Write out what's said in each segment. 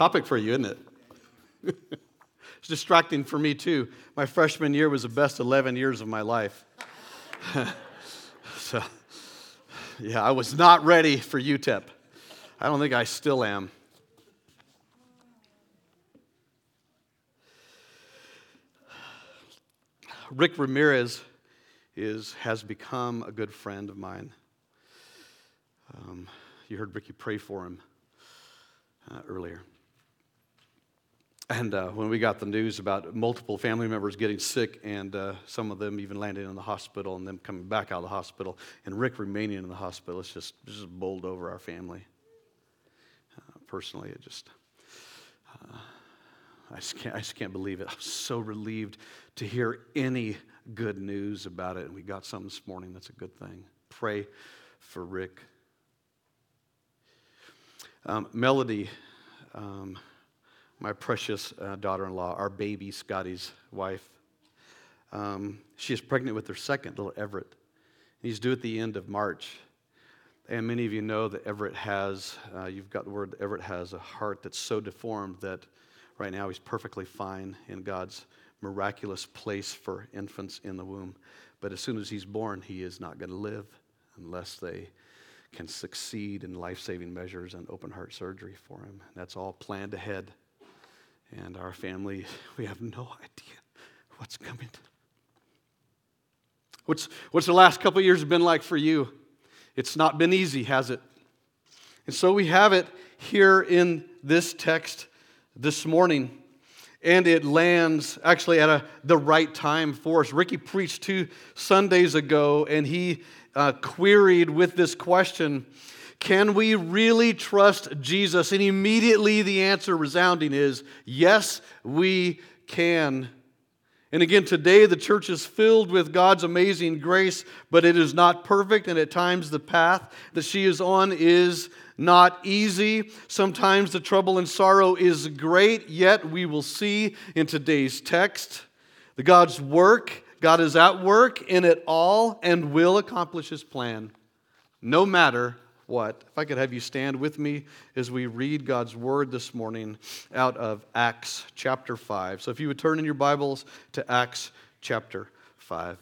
topic for you, isn't it? it's distracting for me too. My freshman year was the best 11 years of my life. so, yeah, I was not ready for UTEP. I don't think I still am. Rick Ramirez is, has become a good friend of mine. Um, you heard Ricky pray for him uh, earlier. And uh, when we got the news about multiple family members getting sick and uh, some of them even landing in the hospital and them coming back out of the hospital and Rick remaining in the hospital, it's just, just bowled over our family. Uh, personally, it just, uh, I just, can't, I just can't believe it. I was so relieved to hear any good news about it. And we got some this morning. That's a good thing. Pray for Rick. Um, Melody, um, my precious uh, daughter in law, our baby, Scotty's wife, um, she is pregnant with her second, little Everett. He's due at the end of March. And many of you know that Everett has, uh, you've got the word, Everett has a heart that's so deformed that right now he's perfectly fine in God's miraculous place for infants in the womb. But as soon as he's born, he is not going to live unless they can succeed in life saving measures and open heart surgery for him. That's all planned ahead. And our family, we have no idea what's coming. What's, what's the last couple years been like for you? It's not been easy, has it? And so we have it here in this text this morning and it lands actually at a, the right time for us. Ricky preached two Sundays ago, and he uh, queried with this question Can we really trust Jesus? And immediately the answer resounding is yes, we can. And again, today the church is filled with God's amazing grace, but it is not perfect, and at times the path that she is on is not easy. Sometimes the trouble and sorrow is great, yet we will see in today's text that God's work, God is at work in it all and will accomplish his plan, no matter what. If I could have you stand with me as we read God's word this morning out of Acts chapter 5. So if you would turn in your Bibles to Acts chapter 5.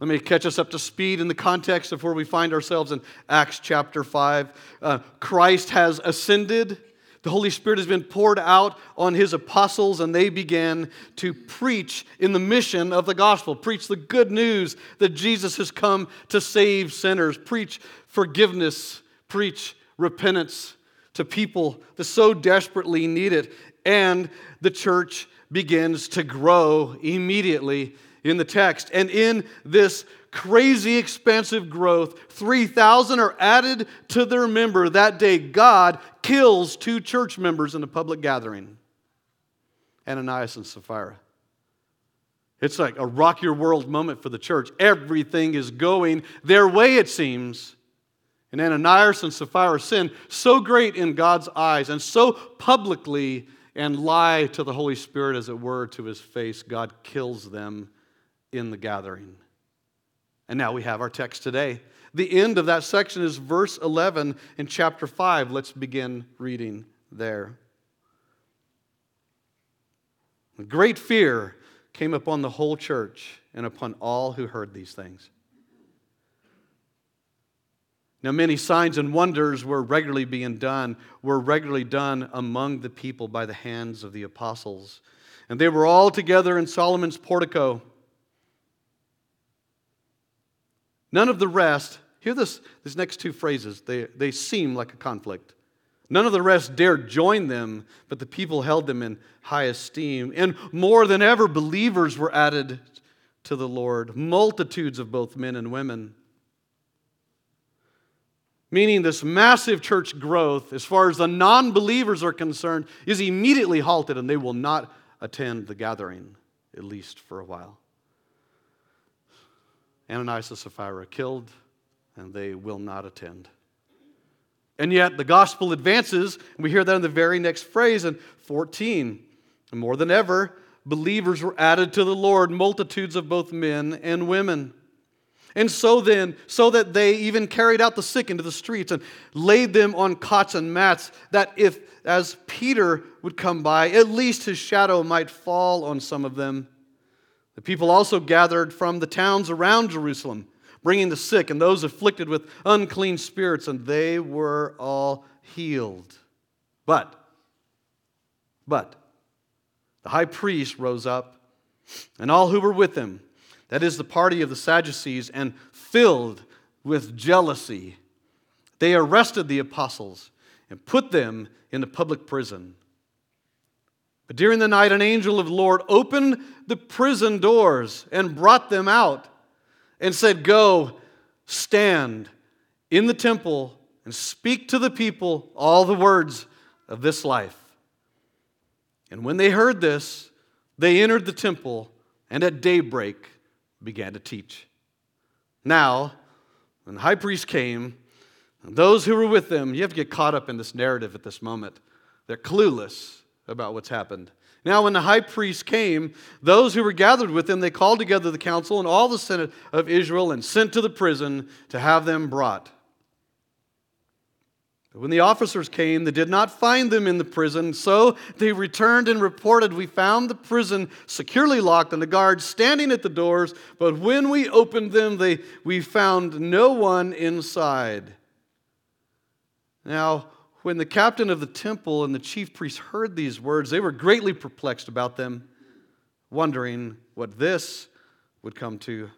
Let me catch us up to speed in the context of where we find ourselves in Acts chapter 5. Uh, Christ has ascended. The Holy Spirit has been poured out on his apostles, and they began to preach in the mission of the gospel, preach the good news that Jesus has come to save sinners, preach forgiveness, preach repentance to people that so desperately need it. And the church begins to grow immediately in the text. And in this crazy expansive growth, 3,000 are added to their member. That day, God kills two church members in a public gathering Ananias and Sapphira. It's like a rock your world moment for the church. Everything is going their way, it seems. And Ananias and Sapphira sin so great in God's eyes and so publicly and lie to the Holy Spirit, as it were, to his face. God kills them in the gathering. And now we have our text today. The end of that section is verse 11 in chapter 5. Let's begin reading there. Great fear came upon the whole church and upon all who heard these things. Now, many signs and wonders were regularly being done, were regularly done among the people by the hands of the apostles. And they were all together in Solomon's portico. None of the rest, hear this, these next two phrases, they, they seem like a conflict. None of the rest dared join them, but the people held them in high esteem. And more than ever, believers were added to the Lord, multitudes of both men and women. Meaning, this massive church growth, as far as the non believers are concerned, is immediately halted and they will not attend the gathering, at least for a while. Ananias and Sapphira killed, and they will not attend. And yet the gospel advances, and we hear that in the very next phrase in 14. And more than ever, believers were added to the Lord, multitudes of both men and women. And so then, so that they even carried out the sick into the streets and laid them on cots and mats, that if, as Peter would come by, at least his shadow might fall on some of them. The people also gathered from the towns around Jerusalem, bringing the sick and those afflicted with unclean spirits, and they were all healed. But, but, the high priest rose up, and all who were with him, that is the party of the Sadducees, and filled with jealousy, they arrested the apostles and put them in the public prison. But during the night, an angel of the Lord opened the prison doors and brought them out and said, Go, stand in the temple and speak to the people all the words of this life. And when they heard this, they entered the temple and at daybreak began to teach. Now, when the high priest came, those who were with them, you have to get caught up in this narrative at this moment. They're clueless about what's happened. Now, when the high priest came, those who were gathered with him, they called together the council and all the senate of Israel and sent to the prison to have them brought. But when the officers came, they did not find them in the prison, so they returned and reported, We found the prison securely locked and the guards standing at the doors, but when we opened them, they, we found no one inside. Now, when the captain of the temple and the chief priests heard these words, they were greatly perplexed about them, wondering what this would come to.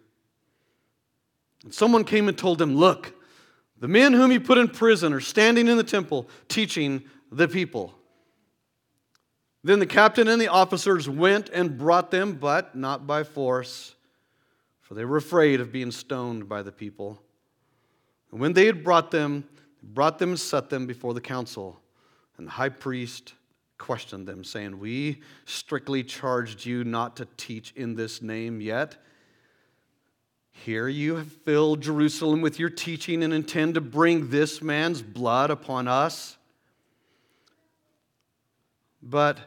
And someone came and told them, Look, the men whom you put in prison are standing in the temple teaching the people. Then the captain and the officers went and brought them, but not by force, for they were afraid of being stoned by the people. And when they had brought them, brought them and set them before the council. And the high priest questioned them, saying, We strictly charged you not to teach in this name yet. Here you have filled Jerusalem with your teaching and intend to bring this man's blood upon us. But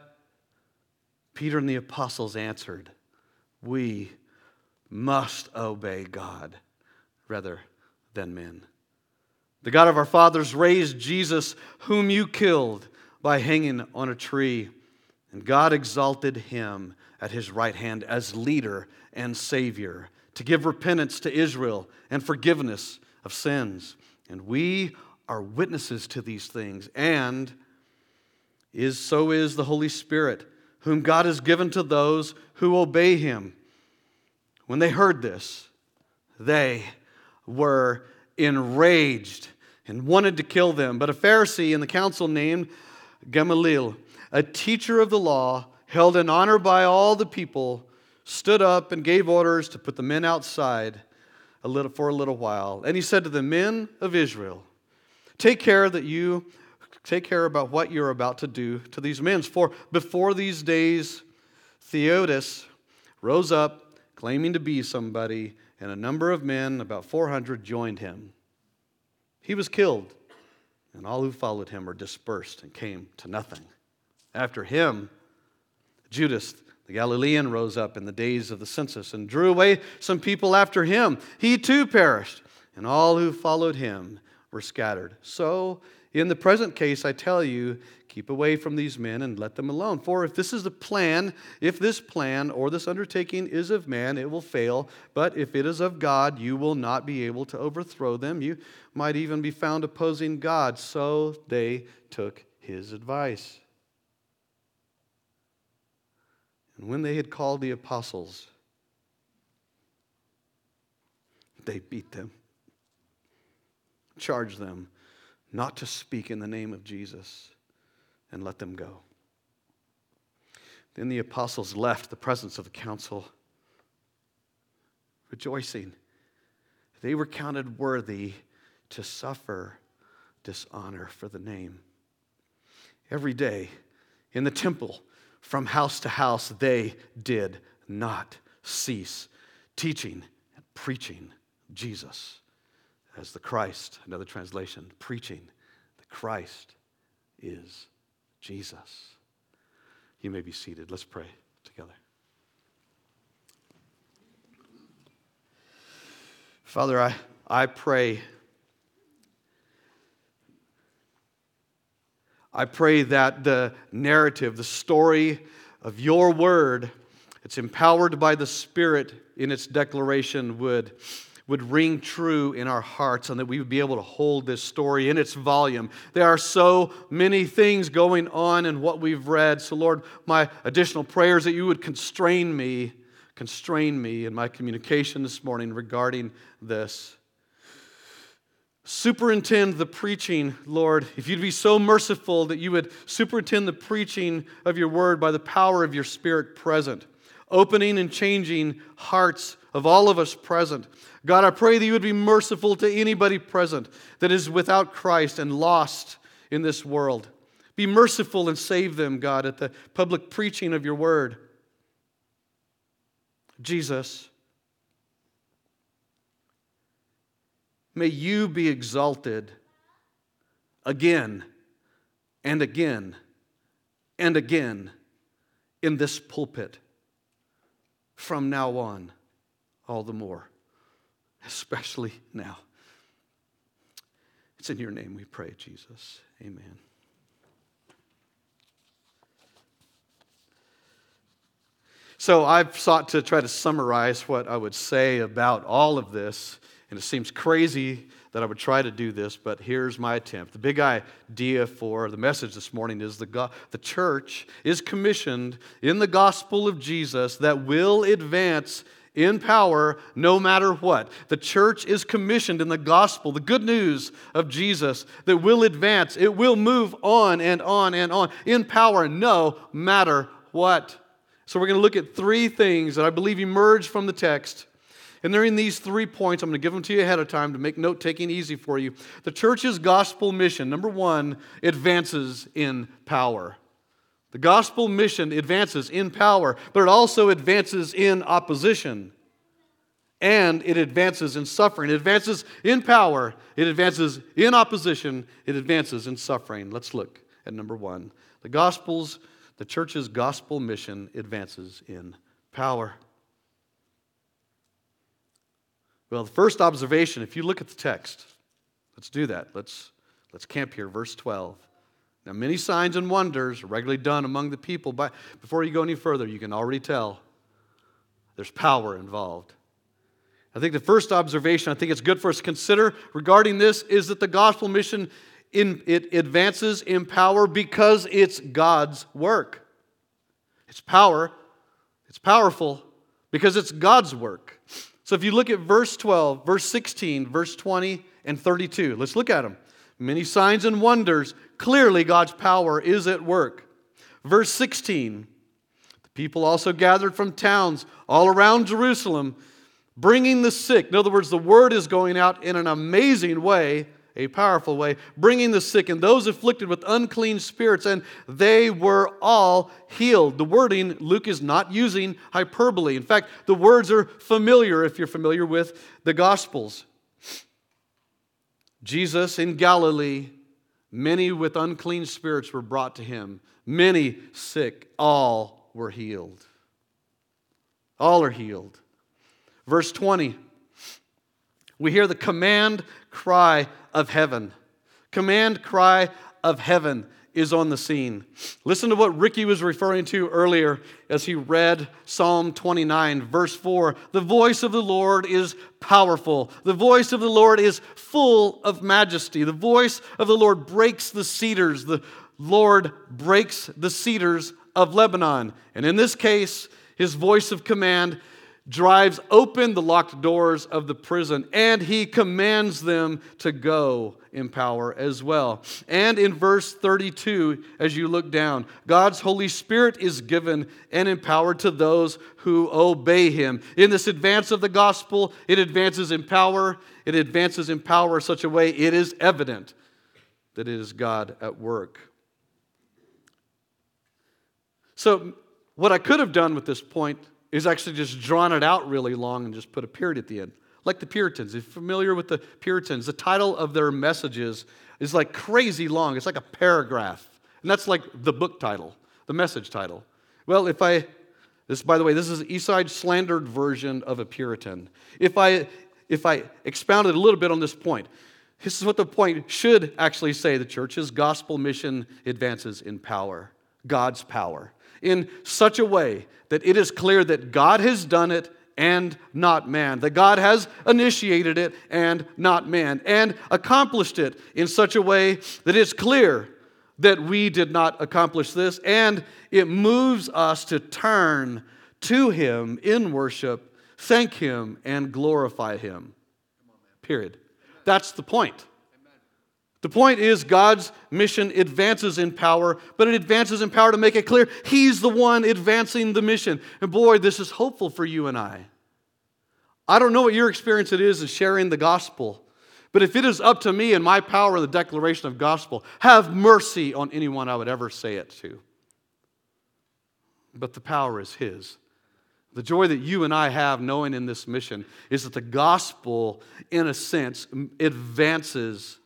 Peter and the apostles answered, We must obey God rather than men. The God of our fathers raised Jesus, whom you killed by hanging on a tree, and God exalted him at his right hand as leader and Savior to give repentance to Israel and forgiveness of sins. And we are witnesses to these things, and is so is the Holy Spirit, whom God has given to those who obey him. When they heard this, they were enraged and wanted to kill them. But a Pharisee in the council named Gamaliel, a teacher of the law, held in honor by all the people, stood up and gave orders to put the men outside a little, for a little while. And he said to the men of Israel, Take care that you take care about what you're about to do to these men. For before these days, Theudas rose up, claiming to be somebody, and a number of men, about 400, joined him. He was killed, and all who followed him were dispersed and came to nothing. After him, Judas the Galilean rose up in the days of the census and drew away some people after him. He too perished, and all who followed him were scattered. So, in the present case, I tell you, keep away from these men and let them alone. For if this is the plan, if this plan or this undertaking is of man, it will fail. But if it is of God, you will not be able to overthrow them. You might even be found opposing God. So they took his advice. And when they had called the apostles, they beat them, charged them not to speak in the name of Jesus, and let them go. Then the apostles left the presence of the council, rejoicing. They were counted worthy to suffer dishonor for the name. Every day in the temple, from house to house, they did not cease teaching and preaching Jesus as the Christ. Another translation, preaching the Christ is Jesus. You may be seated. Let's pray together. Father, I, I pray. I pray that the narrative, the story of your word, it's empowered by the Spirit in its declaration, would, would ring true in our hearts and that we would be able to hold this story in its volume. There are so many things going on in what we've read. So, Lord, my additional prayers that you would constrain me, constrain me in my communication this morning regarding this. Superintend the preaching, Lord. If you'd be so merciful that you would superintend the preaching of your word by the power of your Spirit present opening and changing hearts of all of us present. God, I pray that you would be merciful to anybody present that is without Christ and lost in this world. Be merciful and save them, God, at the public preaching of your word. Jesus, may you be exalted again and again and again in this pulpit from now on, all the more, especially now. It's in your name we pray, Jesus. Amen. So I've sought to try to summarize what I would say about all of this, and it seems crazy that I would try to do this, but here's my attempt. The big idea for the message this morning is the, go- the church is commissioned in the gospel of Jesus that will advance in power no matter what. The church is commissioned in the gospel, the good news of Jesus that will advance. It will move on and on and on in power no matter what. So we're going to look at three things that I believe emerge from the text and they're in these three points. I'm going to give them to you ahead of time to make note taking easy for you. The church's gospel mission, number one, advances in power. The gospel mission advances in power, but it also advances in opposition. And it advances in suffering. It advances in power. It advances in opposition. It advances in suffering. Let's look at number one. The gospel's, the church's gospel mission advances in power. Well, the first observation, if you look at the text, let's do that. Let's, let's camp here, verse 12. Now, many signs and wonders are regularly done among the people. But before you go any further, you can already tell there's power involved. I think the first observation I think it's good for us to consider regarding this is that the gospel mission in, it advances in power because it's God's work. It's power, it's powerful because it's God's work. So if you look at verse 12, verse 16, verse 20, and 32, let's look at them. Many signs and wonders. Clearly, God's power is at work. Verse 16, the people also gathered from towns all around Jerusalem, bringing the sick. In other words, the word is going out in an amazing way a powerful way, bringing the sick and those afflicted with unclean spirits, and they were all healed. The wording, Luke is not using hyperbole. In fact, the words are familiar if you're familiar with the Gospels. Jesus in Galilee, many with unclean spirits were brought to him, many sick, all were healed. All are healed. Verse 20, we hear the command cry of heaven. Command cry of heaven is on the scene. Listen to what Ricky was referring to earlier as he read Psalm 29, verse 4. The voice of the Lord is powerful. The voice of the Lord is full of majesty. The voice of the Lord breaks the cedars. The Lord breaks the cedars of Lebanon. And in this case, his voice of command drives open the locked doors of the prison, and he commands them to go in power as well. And in verse 32, as you look down, God's Holy Spirit is given and empowered to those who obey him. In this advance of the gospel, it advances in power. It advances in power in such a way it is evident that it is God at work. So, what I could have done with this point is actually just drawn it out really long and just put a period at the end. Like the Puritans. If you're familiar with the Puritans, the title of their messages is like crazy long. It's like a paragraph. And that's like the book title, the message title. Well, if I, this, by the way, this is Eastside slandered version of a Puritan. If I if I expounded a little bit on this point, this is what the point should actually say the church's gospel mission advances in power, God's power, in such a way that it is clear that God has done it and not man, that God has initiated it and not man, and accomplished it in such a way that it's clear that we did not accomplish this, and it moves us to turn to Him in worship, thank Him, and glorify Him. Period. That's the point. The point is God's mission advances in power, but it advances in power to make it clear He's the one advancing the mission. And boy, this is hopeful for you and I. I don't know what your experience it is in sharing the gospel, but if it is up to me and my power in the declaration of gospel, have mercy on anyone I would ever say it to. But the power is His. The joy that you and I have knowing in this mission is that the gospel, in a sense, advances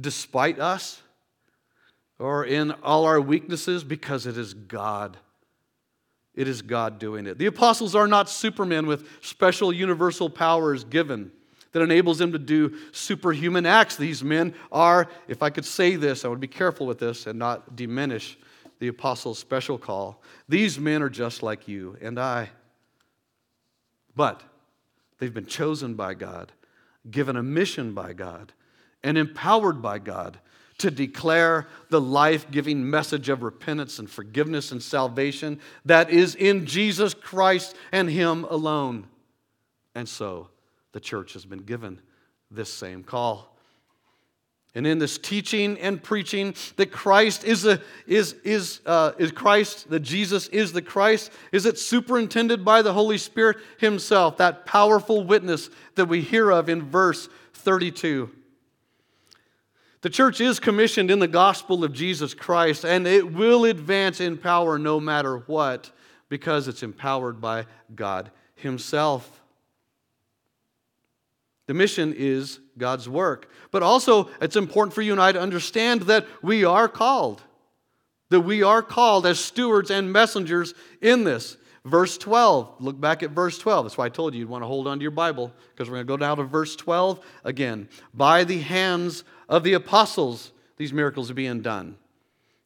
despite us or in all our weaknesses because it is God. It is God doing it. The apostles are not supermen with special universal powers given that enables them to do superhuman acts. These men are, if I could say this, I would be careful with this and not diminish the apostles' special call. These men are just like you and I. But they've been chosen by God, given a mission by God, and empowered by God to declare the life giving message of repentance and forgiveness and salvation that is in Jesus Christ and Him alone. And so the church has been given this same call. And in this teaching and preaching that Christ is, a, is, is, uh, is Christ, that Jesus is the Christ, is it superintended by the Holy Spirit Himself, that powerful witness that we hear of in verse 32. The church is commissioned in the gospel of Jesus Christ, and it will advance in power no matter what because it's empowered by God Himself. The mission is God's work. But also, it's important for you and I to understand that we are called. That we are called as stewards and messengers in this. Verse 12, look back at verse 12. That's why I told you you'd want to hold on to your Bible because we're going to go down to verse 12 again. By the hands of the apostles, these miracles are being done.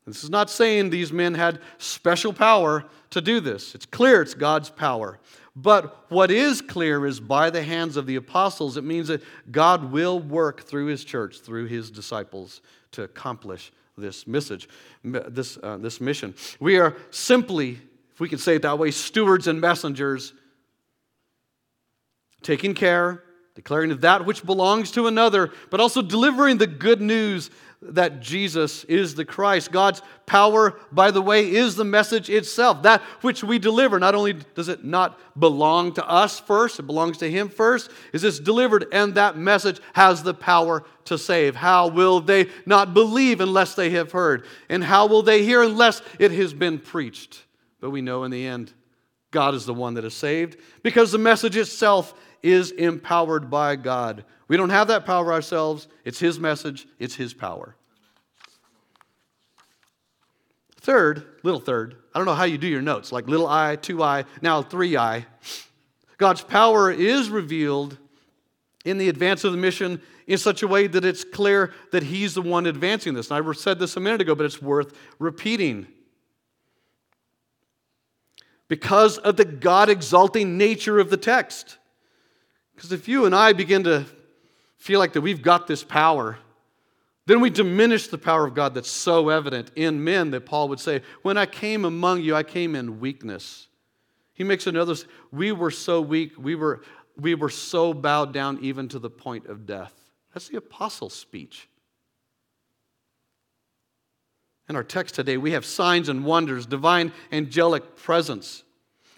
This is not saying these men had special power to do this. It's clear it's God's power. But what is clear is by the hands of the apostles, it means that God will work through his church, through his disciples, to accomplish this message, this, uh, this mission. We are simply, if we can say it that way, stewards and messengers, taking care, declaring that which belongs to another, but also delivering the good news that Jesus is the Christ. God's power, by the way, is the message itself. That which we deliver, not only does it not belong to us first, it belongs to Him first, is it's delivered, and that message has the power to save. How will they not believe unless they have heard? And how will they hear unless it has been preached? But we know in the end, God is the one that is saved because the message itself is empowered by God. We don't have that power ourselves. It's His message, it's His power. Third, little third, I don't know how you do your notes, like little i, two i, now three i. God's power is revealed in the advance of the mission in such a way that it's clear that He's the one advancing this. And I said this a minute ago, but it's worth repeating. Because of the God exalting nature of the text. Because if you and I begin to feel like that we've got this power, then we diminish the power of God that's so evident in men that Paul would say, When I came among you, I came in weakness. He makes another, we were so weak, we were, we were so bowed down even to the point of death. That's the apostles' speech. In our text today, we have signs and wonders, divine angelic presence.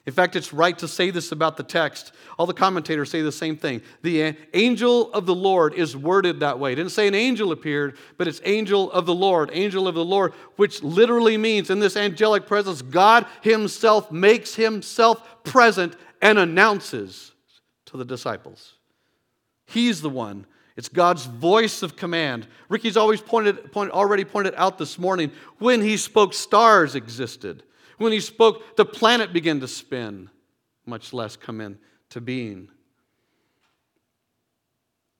In fact, it's right to say this about the text. All the commentators say the same thing. The angel of the Lord is worded that way. It didn't say an angel appeared, but it's angel of the Lord, angel of the Lord, which literally means in this angelic presence, God Himself makes Himself present and announces to the disciples. He's the one. It's God's voice of command. Ricky's always pointed, pointed, already pointed out this morning when he spoke, stars existed. When he spoke, the planet began to spin, much less come into being.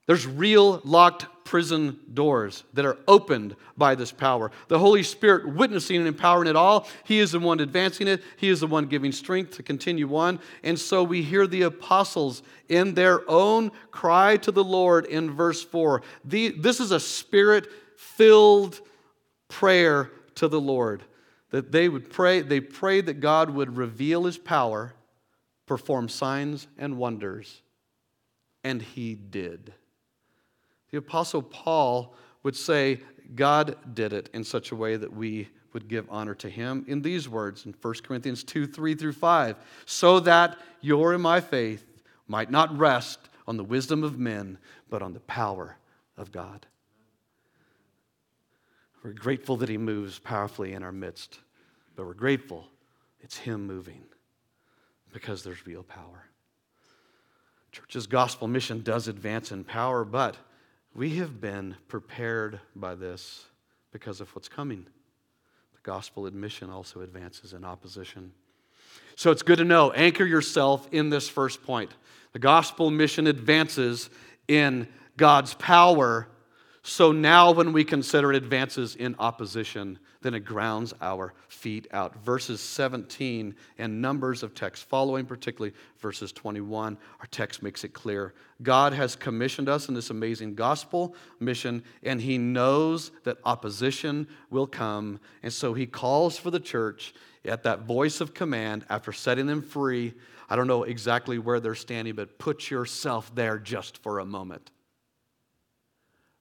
There's real locked prison doors that are opened by this power. The Holy Spirit witnessing and empowering it all. He is the one advancing it, He is the one giving strength to continue on. And so we hear the apostles in their own cry to the Lord in verse 4. The, this is a spirit filled prayer to the Lord. That they would pray, they prayed that God would reveal His power, perform signs and wonders. And He did. The Apostle Paul would say, God did it in such a way that we would give honor to him in these words in 1 Corinthians 2 3 through 5 so that your and my faith might not rest on the wisdom of men, but on the power of God. We're grateful that he moves powerfully in our midst, but we're grateful it's him moving because there's real power. Church's gospel mission does advance in power, but we have been prepared by this because of what's coming. The gospel admission also advances in opposition. So it's good to know, anchor yourself in this first point. The gospel mission advances in God's power so now, when we consider advances in opposition, then it grounds our feet out. Verses 17 and numbers of text following, particularly verses 21, our text makes it clear. God has commissioned us in this amazing gospel mission, and He knows that opposition will come. And so He calls for the church at that voice of command after setting them free. I don't know exactly where they're standing, but put yourself there just for a moment.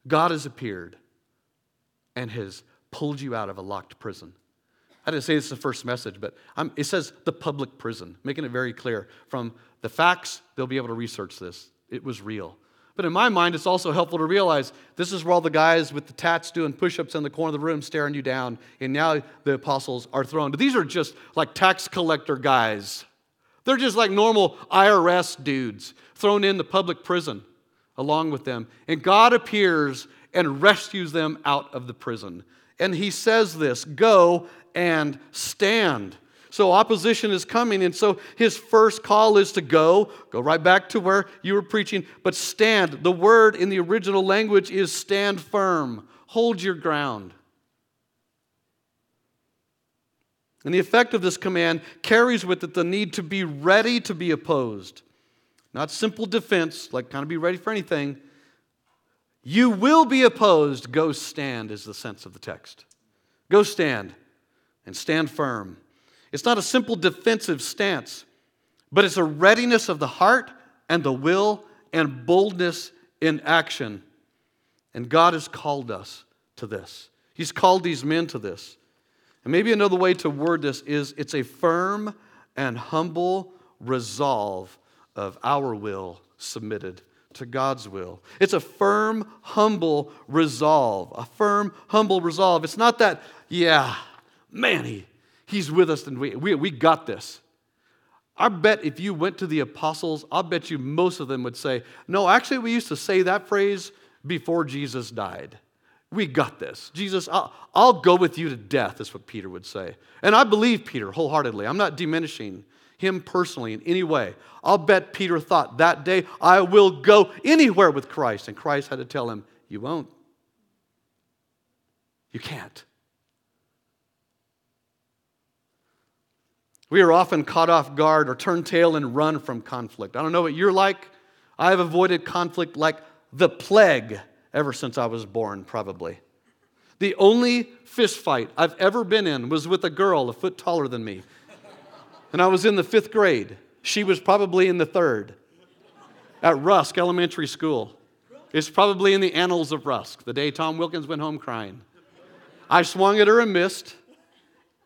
God has appeared and has pulled you out of a locked prison. I didn't say this is the first message, but I'm, it says the public prison, making it very clear. From the facts, they'll be able to research this. It was real. But in my mind, it's also helpful to realize this is where all the guys with the tats doing push ups in the corner of the room staring you down, and now the apostles are thrown. These are just like tax collector guys. They're just like normal IRS dudes thrown in the public prison along with them. And God appears and rescues them out of the prison. And he says this go and stand. So opposition is coming. And so his first call is to go, go right back to where you were preaching, but stand. The word in the original language is stand firm, hold your ground. And the effect of this command carries with it the need to be ready to be opposed. Not simple defense, like kind of be ready for anything. You will be opposed. Go stand, is the sense of the text. Go stand and stand firm. It's not a simple defensive stance, but it's a readiness of the heart and the will and boldness in action. And God has called us to this. He's called these men to this. And maybe another way to word this is it's a firm and humble resolve of our will submitted to God's will. It's a firm, humble resolve. A firm, humble resolve. It's not that, yeah, man, he, he's with us and we, we, we got this. I bet if you went to the apostles, I'll bet you most of them would say, no, actually, we used to say that phrase before Jesus died. We got this. Jesus, I'll, I'll go with you to death, is what Peter would say. And I believe Peter wholeheartedly. I'm not diminishing him personally in any way. I'll bet Peter thought that day, I will go anywhere with Christ. And Christ had to tell him, You won't. You can't. We are often caught off guard or turn tail and run from conflict. I don't know what you're like. I have avoided conflict like the plague ever since I was born, probably. The only fist fight I've ever been in was with a girl a foot taller than me and I was in the fifth grade. She was probably in the third at Rusk Elementary School. It's probably in the annals of Rusk, the day Tom Wilkins went home crying. I swung at her and missed,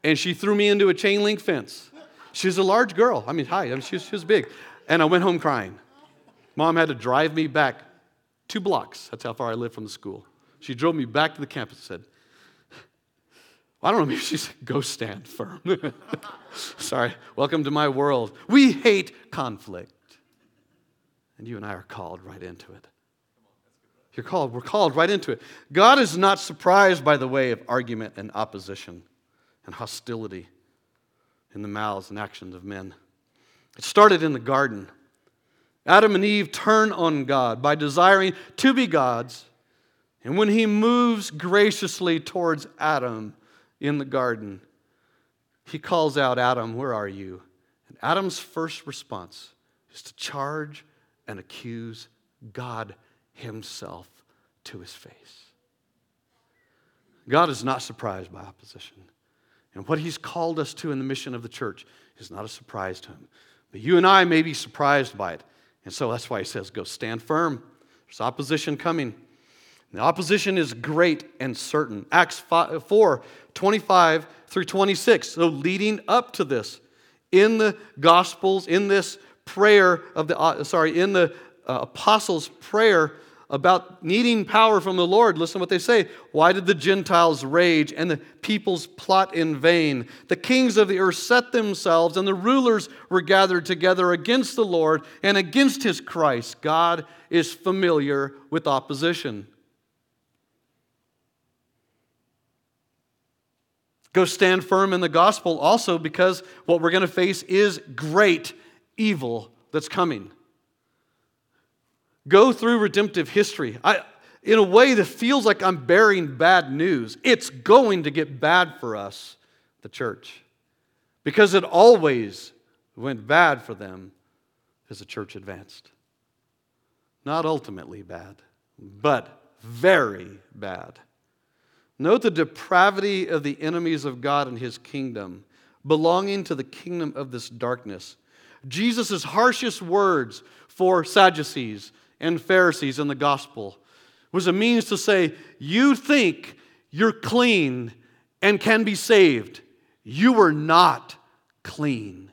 and she threw me into a chain link fence. She's a large girl. I mean, hi, I mean, she, was, she was big. And I went home crying. Mom had to drive me back two blocks. That's how far I lived from the school. She drove me back to the campus and said, I don't know, maybe she's go stand firm. Sorry, welcome to my world. We hate conflict. And you and I are called right into it. You're called, we're called right into it. God is not surprised by the way of argument and opposition and hostility in the mouths and actions of men. It started in the garden. Adam and Eve turn on God by desiring to be gods. And when he moves graciously towards Adam in the garden, he calls out, Adam, where are you? And Adam's first response is to charge and accuse God himself to his face. God is not surprised by opposition. And what he's called us to in the mission of the church is not a surprise to him. But you and I may be surprised by it. And so that's why he says, go stand firm. There's opposition coming. The opposition is great and certain. Acts 4 25 through 26. So, leading up to this, in the Gospels, in this prayer of the, uh, sorry, in the uh, apostles' prayer about needing power from the Lord. Listen to what they say. Why did the Gentiles rage and the peoples plot in vain? The kings of the earth set themselves, and the rulers were gathered together against the Lord and against his Christ. God is familiar with opposition. Go stand firm in the gospel also because what we're going to face is great evil that's coming. Go through redemptive history. I, in a way that feels like I'm bearing bad news. It's going to get bad for us, the church, because it always went bad for them as the church advanced. Not ultimately bad, but very bad. Note the depravity of the enemies of God and his kingdom, belonging to the kingdom of this darkness. Jesus' harshest words for Sadducees and Pharisees in the gospel was a means to say, You think you're clean and can be saved. You are not clean.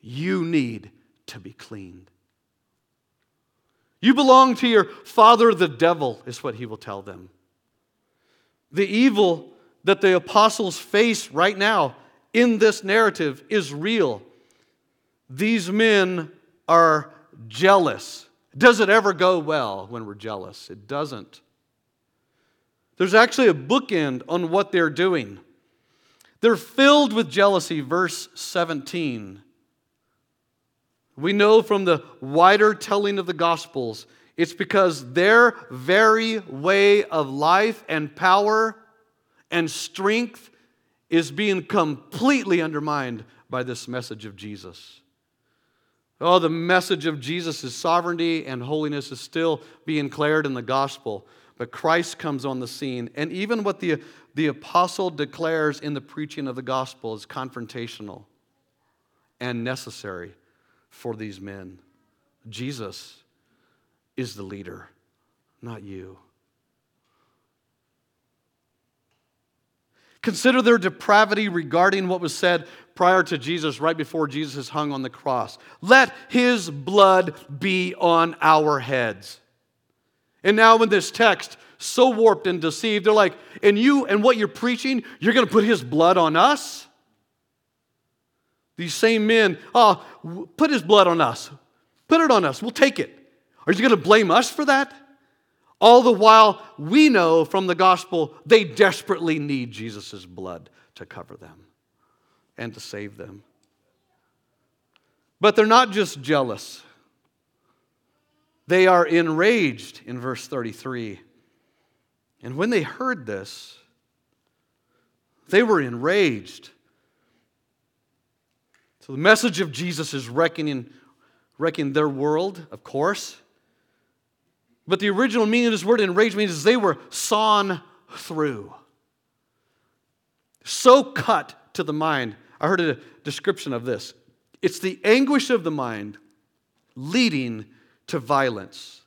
You need to be cleaned. You belong to your father, the devil, is what he will tell them. The evil that the apostles face right now in this narrative is real. These men are jealous. Does it ever go well when we're jealous? It doesn't. There's actually a bookend on what they're doing. They're filled with jealousy, verse 17. We know from the wider telling of the Gospels it's because their very way of life and power and strength is being completely undermined by this message of Jesus. Oh, the message of Jesus' sovereignty and holiness is still being declared in the gospel. But Christ comes on the scene. And even what the, the apostle declares in the preaching of the gospel is confrontational and necessary for these men. Jesus is the leader, not you. Consider their depravity regarding what was said prior to Jesus, right before Jesus is hung on the cross. Let his blood be on our heads. And now, in this text, so warped and deceived, they're like, and you and what you're preaching, you're going to put his blood on us? These same men, oh, put his blood on us. Put it on us. We'll take it. Are you going to blame us for that? All the while, we know from the gospel they desperately need Jesus' blood to cover them and to save them. But they're not just jealous, they are enraged in verse 33. And when they heard this, they were enraged. So the message of Jesus is wrecking, wrecking their world, of course. But the original meaning of this word enraged means they were sawn through. So cut to the mind. I heard a description of this it's the anguish of the mind leading to violence.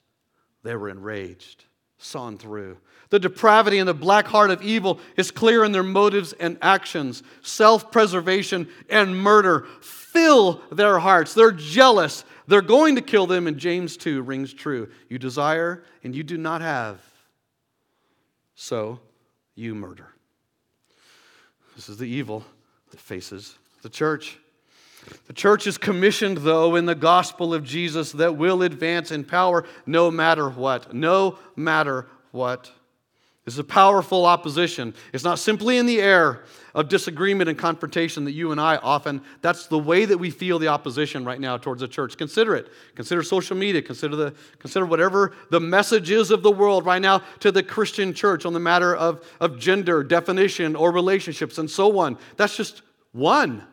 They were enraged, sawn through. The depravity and the black heart of evil is clear in their motives and actions. Self preservation and murder fill their hearts. They're jealous. They're going to kill them, and James 2 rings true. You desire and you do not have, so you murder. This is the evil that faces the church. The church is commissioned, though, in the gospel of Jesus that will advance in power no matter what. No matter what. This is a powerful opposition. It's not simply in the air of disagreement and confrontation that you and I often, that's the way that we feel the opposition right now towards the church. Consider it. Consider social media. Consider, the, consider whatever the message is of the world right now to the Christian church on the matter of, of gender, definition, or relationships, and so on. That's just one.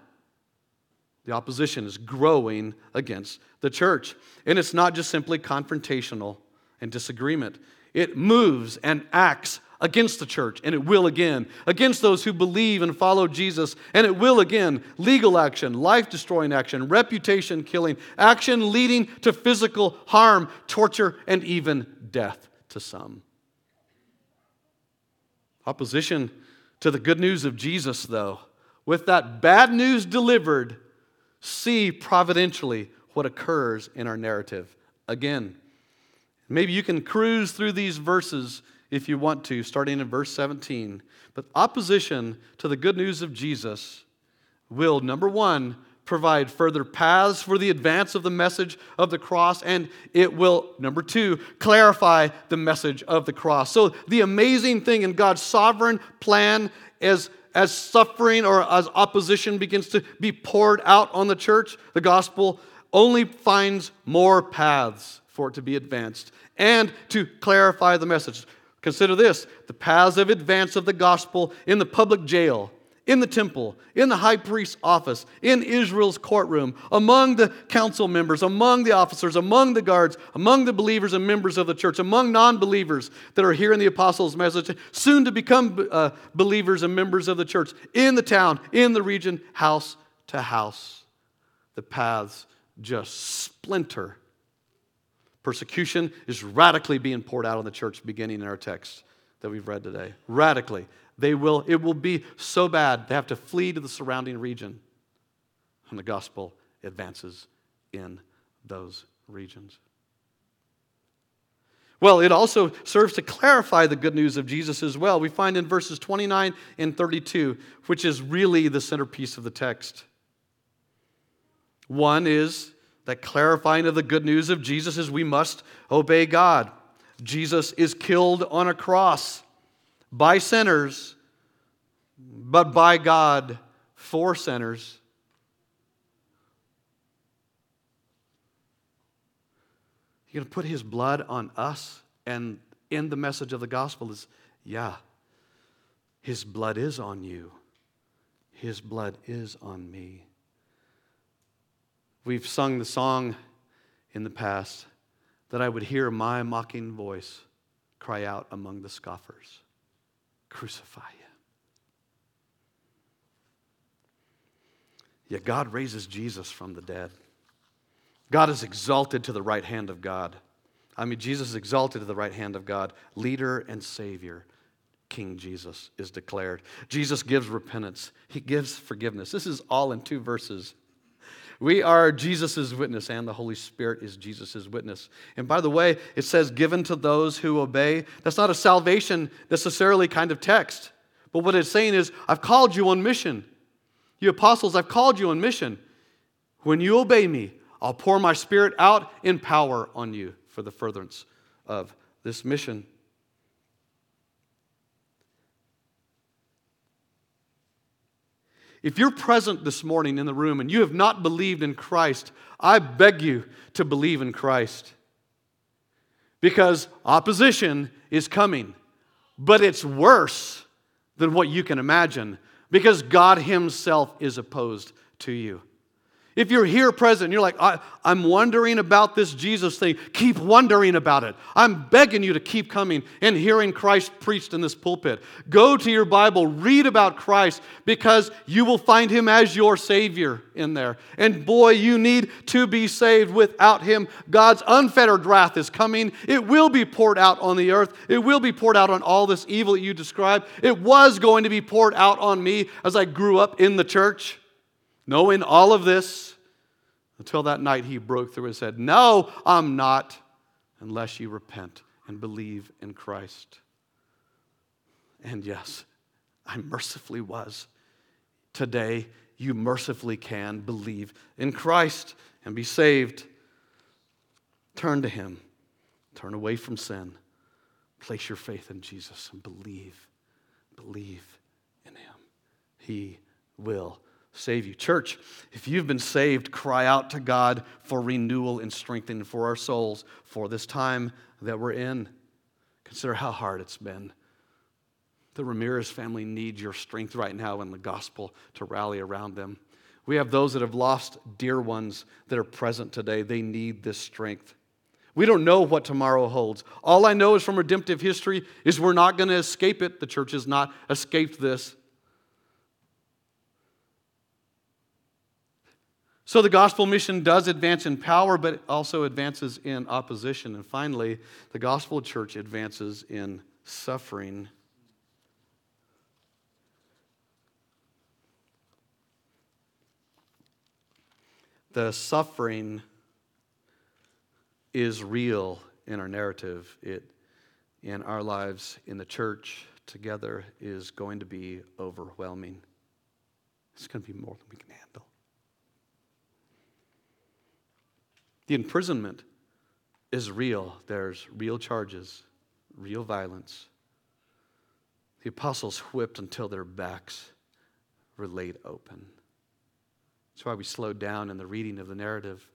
The opposition is growing against the church. And it's not just simply confrontational and disagreement. It moves and acts against the church, and it will again, against those who believe and follow Jesus, and it will again. Legal action, life destroying action, reputation killing, action leading to physical harm, torture, and even death to some. Opposition to the good news of Jesus, though, with that bad news delivered, see providentially what occurs in our narrative again. Maybe you can cruise through these verses if you want to, starting in verse 17. But opposition to the good news of Jesus will, number one, provide further paths for the advance of the message of the cross, and it will, number two, clarify the message of the cross. So, the amazing thing in God's sovereign plan is as suffering or as opposition begins to be poured out on the church, the gospel only finds more paths for it to be advanced and to clarify the message. Consider this the paths of advance of the gospel in the public jail, in the temple, in the high priest's office, in Israel's courtroom, among the council members, among the officers, among the guards, among the believers and members of the church, among non believers that are hearing the apostles' message, soon to become uh, believers and members of the church, in the town, in the region, house to house. The paths just splinter Persecution is radically being poured out on the church beginning in our text that we've read today. Radically. They will, it will be so bad they have to flee to the surrounding region. And the gospel advances in those regions. Well, it also serves to clarify the good news of Jesus as well. We find in verses 29 and 32, which is really the centerpiece of the text. One is that clarifying of the good news of Jesus is we must obey God. Jesus is killed on a cross by sinners, but by God for sinners. You're going to put his blood on us? And in the message of the gospel is, yeah, his blood is on you. His blood is on me. We've sung the song in the past that I would hear my mocking voice cry out among the scoffers Crucify him. Yet God raises Jesus from the dead. God is exalted to the right hand of God. I mean, Jesus is exalted to the right hand of God, leader and savior. King Jesus is declared. Jesus gives repentance, he gives forgiveness. This is all in two verses. We are Jesus' witness, and the Holy Spirit is Jesus' witness. And by the way, it says, given to those who obey. That's not a salvation necessarily kind of text. But what it's saying is, I've called you on mission. You apostles, I've called you on mission. When you obey me, I'll pour my spirit out in power on you for the furtherance of this mission. If you're present this morning in the room and you have not believed in Christ, I beg you to believe in Christ. Because opposition is coming, but it's worse than what you can imagine because God Himself is opposed to you. If you're here present you're like, I, am wondering about this Jesus thing, keep wondering about it. I'm begging you to keep coming and hearing Christ preached in this pulpit. Go to your Bible, read about Christ because you will find him as your Savior in there. And boy, you need to be saved. Without him, God's unfettered wrath is coming. It will be poured out on the earth, it will be poured out on all this evil that you describe. It was going to be poured out on me as I grew up in the church. Knowing all of this, until that night he broke through and said, No, I'm not, unless you repent and believe in Christ. And yes, I mercifully was. Today, you mercifully can believe in Christ and be saved. Turn to him, turn away from sin, Place your faith in Jesus and believe. Believe in him. He will save you. Church, if you've been saved, cry out to God for renewal and strengthening for our souls for this time that we're in. Consider how hard it's been. The Ramirez family needs your strength right now in the gospel to rally around them. We have those that have lost dear ones that are present today. They need this strength. We don't know what tomorrow holds. All I know is from redemptive history is we're not going to escape it. The church has not escaped this. So the gospel mission does advance in power, but it also advances in opposition. And finally, the gospel church advances in suffering. The suffering is real in our narrative. It, in our lives, in the church, together, is going to be overwhelming. It's going to be more than we can handle. The imprisonment is real. There's real charges, real violence. The apostles whipped until their backs were laid open. That's why we slowed down in the reading of the narrative.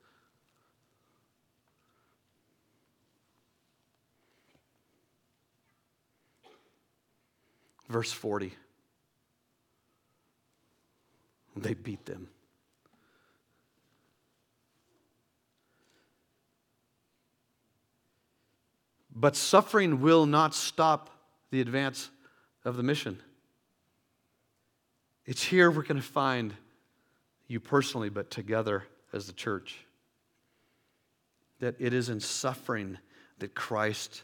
Verse 40. They beat them. But suffering will not stop the advance of the mission. It's here we're going to find you personally, but together as the church. That it is in suffering that Christ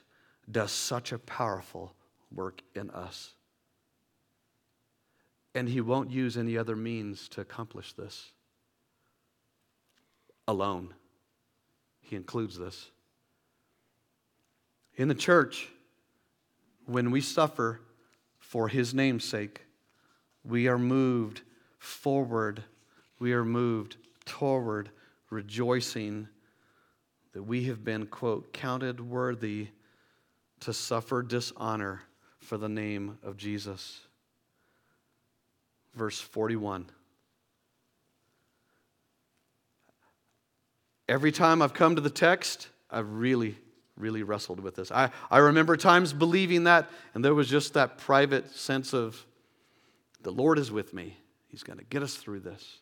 does such a powerful work in us. And he won't use any other means to accomplish this alone. He includes this. In the church, when we suffer for his name's sake, we are moved forward, we are moved toward rejoicing that we have been, quote, counted worthy to suffer dishonor for the name of Jesus. Verse 41. Every time I've come to the text, I've really really wrestled with this. I, I remember times believing that, and there was just that private sense of the Lord is with me. He's going to get us through this.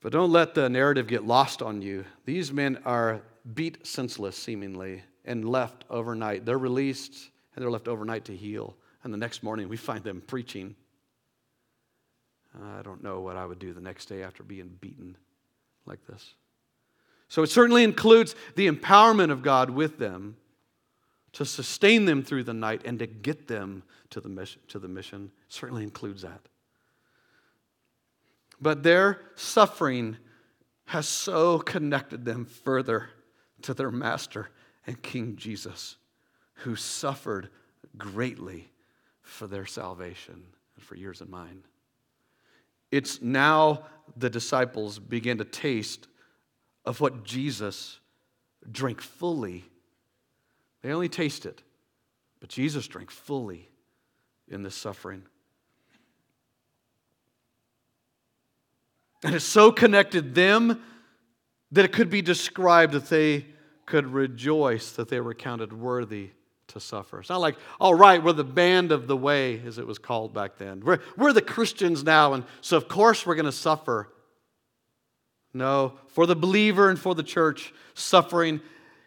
But don't let the narrative get lost on you. These men are beat senseless, seemingly, and left overnight. They're released, and they're left overnight to heal. And the next morning, we find them preaching. I don't know what I would do the next day after being beaten like this. So it certainly includes the empowerment of God with them to sustain them through the night and to get them to the mission. To the mission. certainly includes that. But their suffering has so connected them further to their master and King Jesus, who suffered greatly for their salvation and for yours and mine. It's now the disciples begin to taste of what Jesus drank fully. They only tasted, but Jesus drank fully in this suffering. And it so connected them that it could be described that they could rejoice that they were counted worthy to suffer. It's not like, all right, we're the band of the way, as it was called back then. We're, we're the Christians now, and so of course we're going to suffer. No, for the believer and for the church, suffering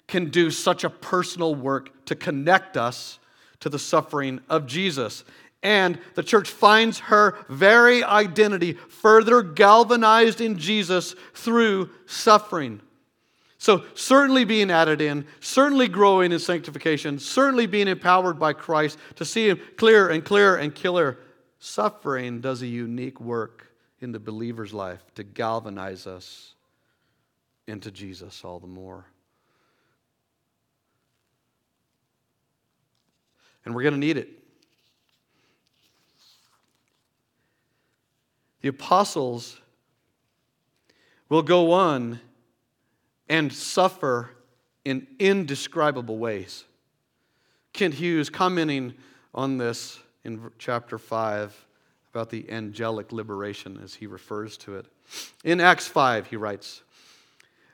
can do such a personal work to connect us to the suffering of Jesus. And the church finds her very identity further galvanized in Jesus through suffering. So, certainly being added in, certainly growing in sanctification, certainly being empowered by Christ to see Him clearer and clearer and clearer. Suffering does a unique work in the believer's life to galvanize us into Jesus all the more. And we're going to need it. The apostles will go on and suffer in indescribable ways. Kent Hughes commenting on this in chapter 5 about the angelic liberation as he refers to it. In Acts 5, he writes,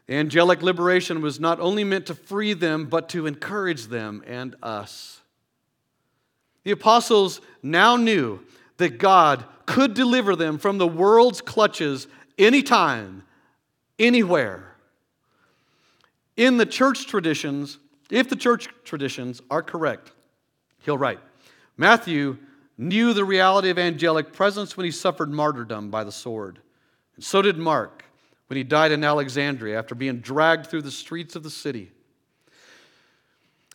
the angelic liberation was not only meant to free them, but to encourage them and us. The apostles now knew that God could deliver them from the world's clutches anytime, anywhere. In the church traditions, if the church traditions are correct, he'll write Matthew knew the reality of angelic presence when he suffered martyrdom by the sword. And so did Mark when he died in Alexandria after being dragged through the streets of the city.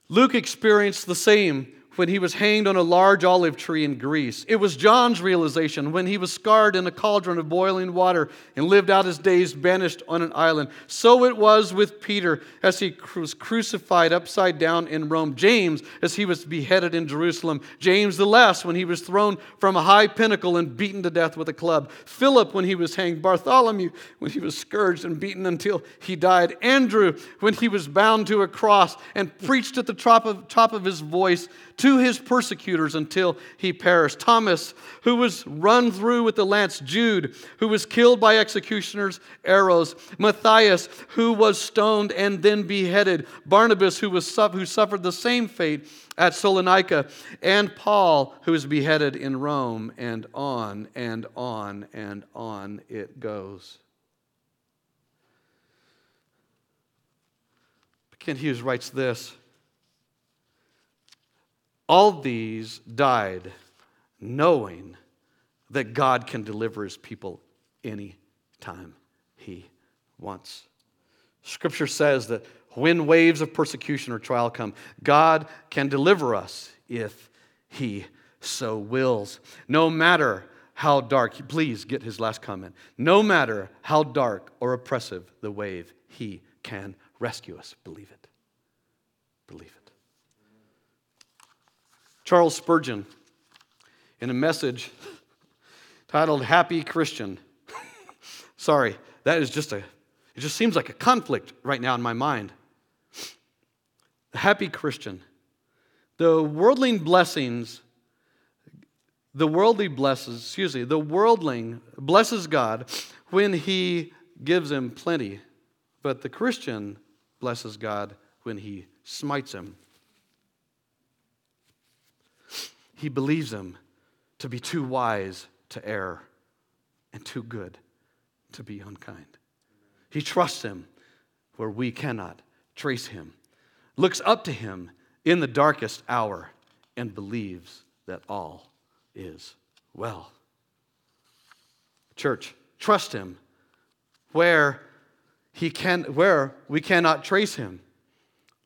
Luke experienced the same when he was hanged on a large olive tree in Greece. It was John's realization when he was scarred in a cauldron of boiling water and lived out his days banished on an island. So it was with Peter as he was crucified upside down in Rome. James as he was beheaded in Jerusalem. James the Less when he was thrown from a high pinnacle and beaten to death with a club. Philip when he was hanged. Bartholomew when he was scourged and beaten until he died. Andrew when he was bound to a cross and preached at the top of, top of his voice to his persecutors until he perished. Thomas, who was run through with the lance, Jude, who was killed by executioners' arrows, Matthias, who was stoned and then beheaded, Barnabas, who, was, who suffered the same fate at Salonika, and Paul, who was beheaded in Rome, and on and on and on it goes. Kent Hughes writes this all these died knowing that God can deliver his people any time he wants. Scripture says that when waves of persecution or trial come, God can deliver us if he so wills. No matter how dark, please get his last comment. No matter how dark or oppressive the wave, he can rescue us. Believe it. Believe it. Charles Spurgeon, in a message titled Happy Christian. Sorry, that is just a, it just seems like a conflict right now in my mind. The happy Christian. The worldling blessings, the worldly blesses, excuse me, the worldling blesses God when he gives him plenty, but the Christian blesses God when he smites him. He believes him to be too wise to err and too good to be unkind. He trusts him where we cannot trace him, looks up to him in the darkest hour, and believes that all is well. Church, trust him where he can where we cannot trace him.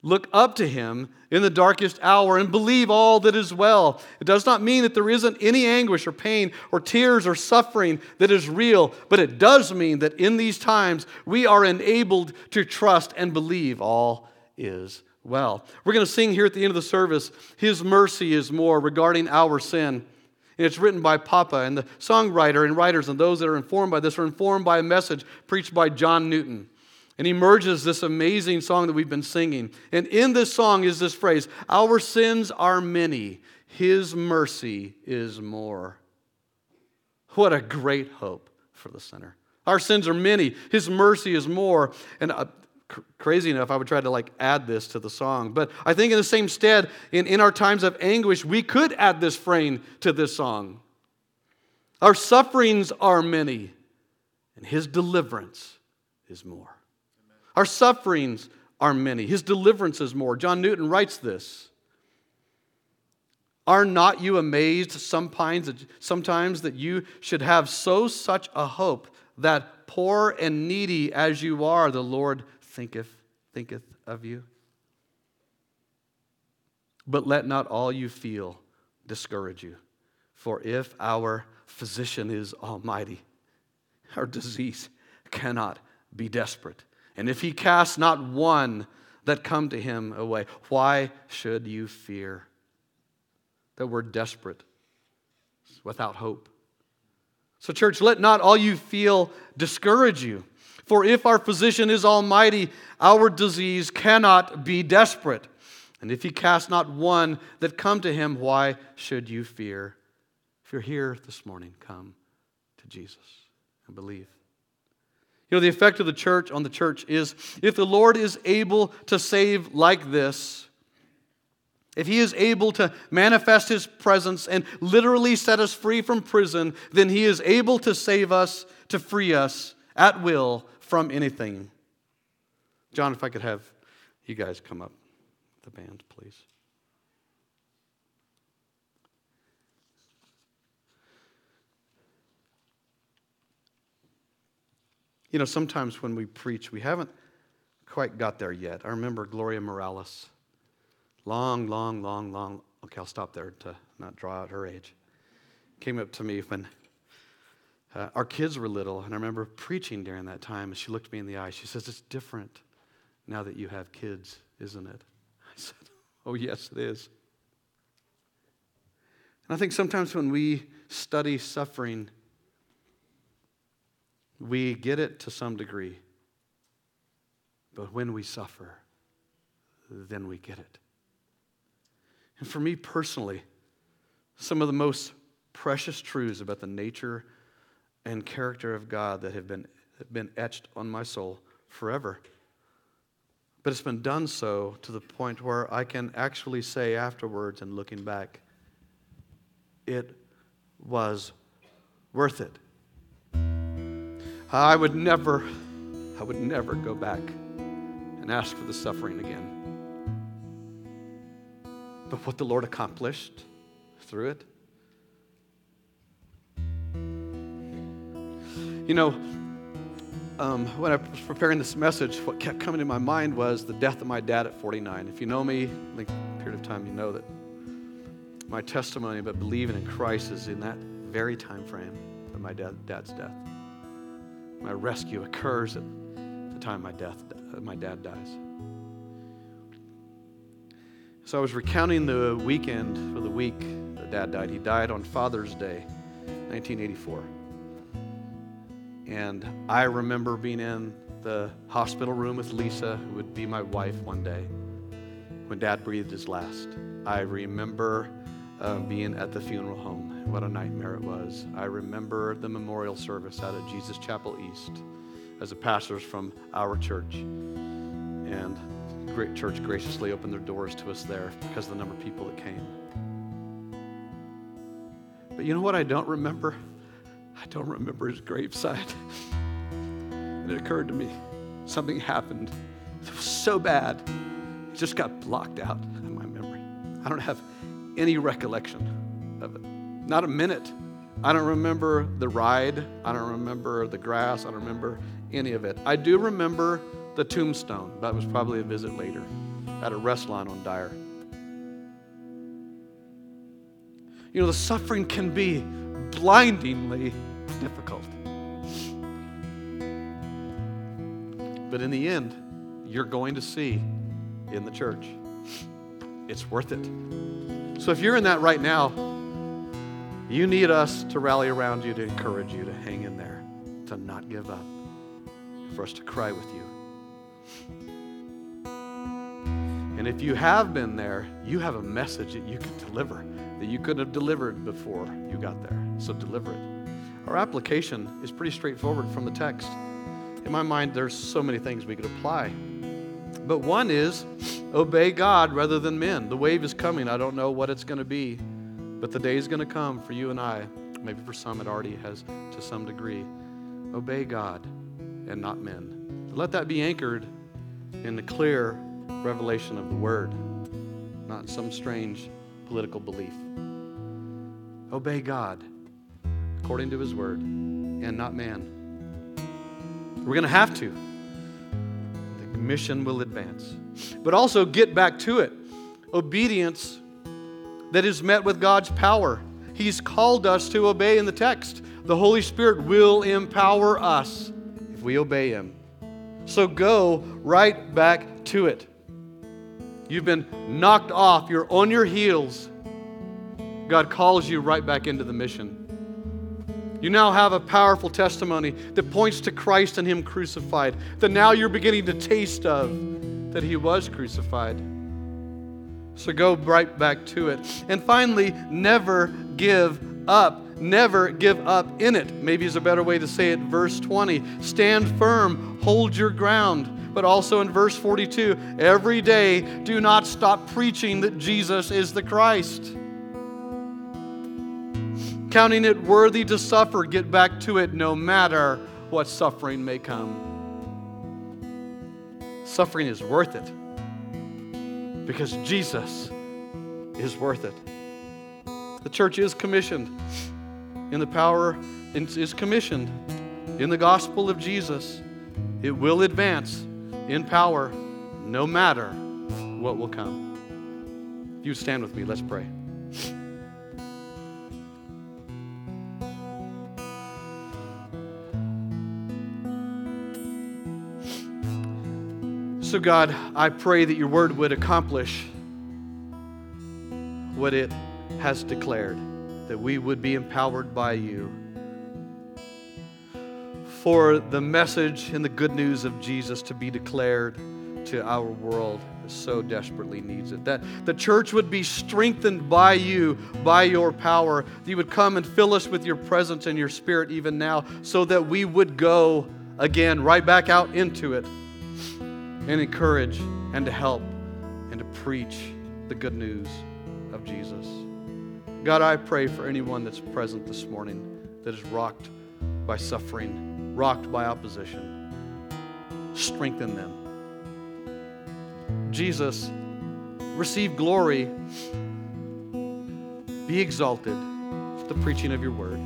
Look up to him in the darkest hour and believe all that is well. It does not mean that there isn't any anguish or pain or tears or suffering that is real, but it does mean that in these times we are enabled to trust and believe all is well. We're going to sing here at the end of the service, His mercy is more regarding our sin. And it's written by Papa, and the songwriter and writers and those that are informed by this are informed by a message preached by John Newton. And he merges this amazing song that we've been singing. And in this song is this phrase Our sins are many, His mercy is more. What a great hope for the sinner. Our sins are many, His mercy is more. And uh, cr- crazy enough, I would try to like add this to the song. But I think in the same stead, in, in our times of anguish, we could add this frame to this song. Our sufferings are many, and His deliverance is more. Our sufferings are many, his deliverance is more. John Newton writes this. Are not you amazed sometimes, that you should have so such a hope that poor and needy as you are, the Lord thinketh, thinketh of you? But let not all you feel discourage you. For if our physician is almighty, our disease cannot be desperate. And if he casts not one that come to him away, why should you fear? That we're desperate, without hope. So, church, let not all you feel discourage you. For if our physician is almighty, our disease cannot be desperate. And if he cast not one that come to him, why should you fear? If you're here this morning, come to Jesus and believe. You know, the effect of the church on the church is if the Lord is able to save like this, if he is able to manifest his presence and literally set us free from prison, then he is able to save us, to free us at will from anything. John, if I could have you guys come up, the band, please. You know, sometimes when we preach, we haven't quite got there yet. I remember Gloria Morales. Long, long, long, long. Okay, I'll stop there to not draw out her age. Came up to me when uh, our kids were little, and I remember preaching during that time, and she looked me in the eye. She says, It's different now that you have kids, isn't it? I said, Oh, yes, it is. And I think sometimes when we study suffering, we get it to some degree. But when we suffer, then we get it. And for me personally, some of the most precious truths about the nature and character of God that have been, have been etched on my soul forever. But it's been done so to the point where I can actually say afterwards and looking back, it was worth it. I would never, I would never go back and ask for the suffering again. But what the Lord accomplished through it. You know, um, when I was preparing this message, what kept coming to my mind was the death of my dad at 49. If you know me, a period of time, you know that my testimony about believing in Christ is in that very time frame of my dad, dad's death. My rescue occurs at the time my, death, my dad dies. So I was recounting the weekend for the week that dad died. He died on Father's Day, 1984. And I remember being in the hospital room with Lisa, who would be my wife one day, when dad breathed his last. I remember being at the funeral home. What a nightmare it was. I remember the memorial service out at Jesus Chapel East as the pastors from our church. And great church graciously opened their doors to us there because of the number of people that came. But you know what I don't remember? I don't remember his graveside. and it occurred to me something happened It was so bad, it just got blocked out in my memory. I don't have any recollection of it. Not a minute. I don't remember the ride. I don't remember the grass. I don't remember any of it. I do remember the tombstone. That was probably a visit later at a Restlawn on Dyer. You know, the suffering can be blindingly difficult. But in the end, you're going to see in the church. It's worth it. So if you're in that right now, you need us to rally around you to encourage you to hang in there, to not give up, for us to cry with you. And if you have been there, you have a message that you can deliver that you couldn't have delivered before you got there. So deliver it. Our application is pretty straightforward from the text. In my mind, there's so many things we could apply. But one is obey God rather than men. The wave is coming. I don't know what it's going to be, but the day is going to come for you and I. Maybe for some it already has to some degree. Obey God and not men. Let that be anchored in the clear revelation of the Word, not some strange political belief. Obey God according to His Word and not man. We're going to have to. Mission will advance. But also get back to it. Obedience that is met with God's power. He's called us to obey in the text. The Holy Spirit will empower us if we obey Him. So go right back to it. You've been knocked off, you're on your heels. God calls you right back into the mission. You now have a powerful testimony that points to Christ and Him crucified, that now you're beginning to taste of that He was crucified. So go right back to it. And finally, never give up. Never give up in it. Maybe is a better way to say it. Verse 20 stand firm, hold your ground. But also in verse 42, every day do not stop preaching that Jesus is the Christ. Counting it worthy to suffer, get back to it no matter what suffering may come. Suffering is worth it because Jesus is worth it. The church is commissioned in the power, is commissioned in the gospel of Jesus. It will advance in power no matter what will come. You stand with me, let's pray. So, God, I pray that your word would accomplish what it has declared, that we would be empowered by you for the message and the good news of Jesus to be declared to our world that so desperately needs it. That the church would be strengthened by you, by your power. That you would come and fill us with your presence and your spirit even now, so that we would go again right back out into it and encourage and to help and to preach the good news of Jesus. God, I pray for anyone that's present this morning that is rocked by suffering, rocked by opposition. Strengthen them. Jesus, receive glory. Be exalted. The preaching of your word.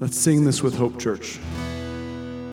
Let's sing this with Hope Church.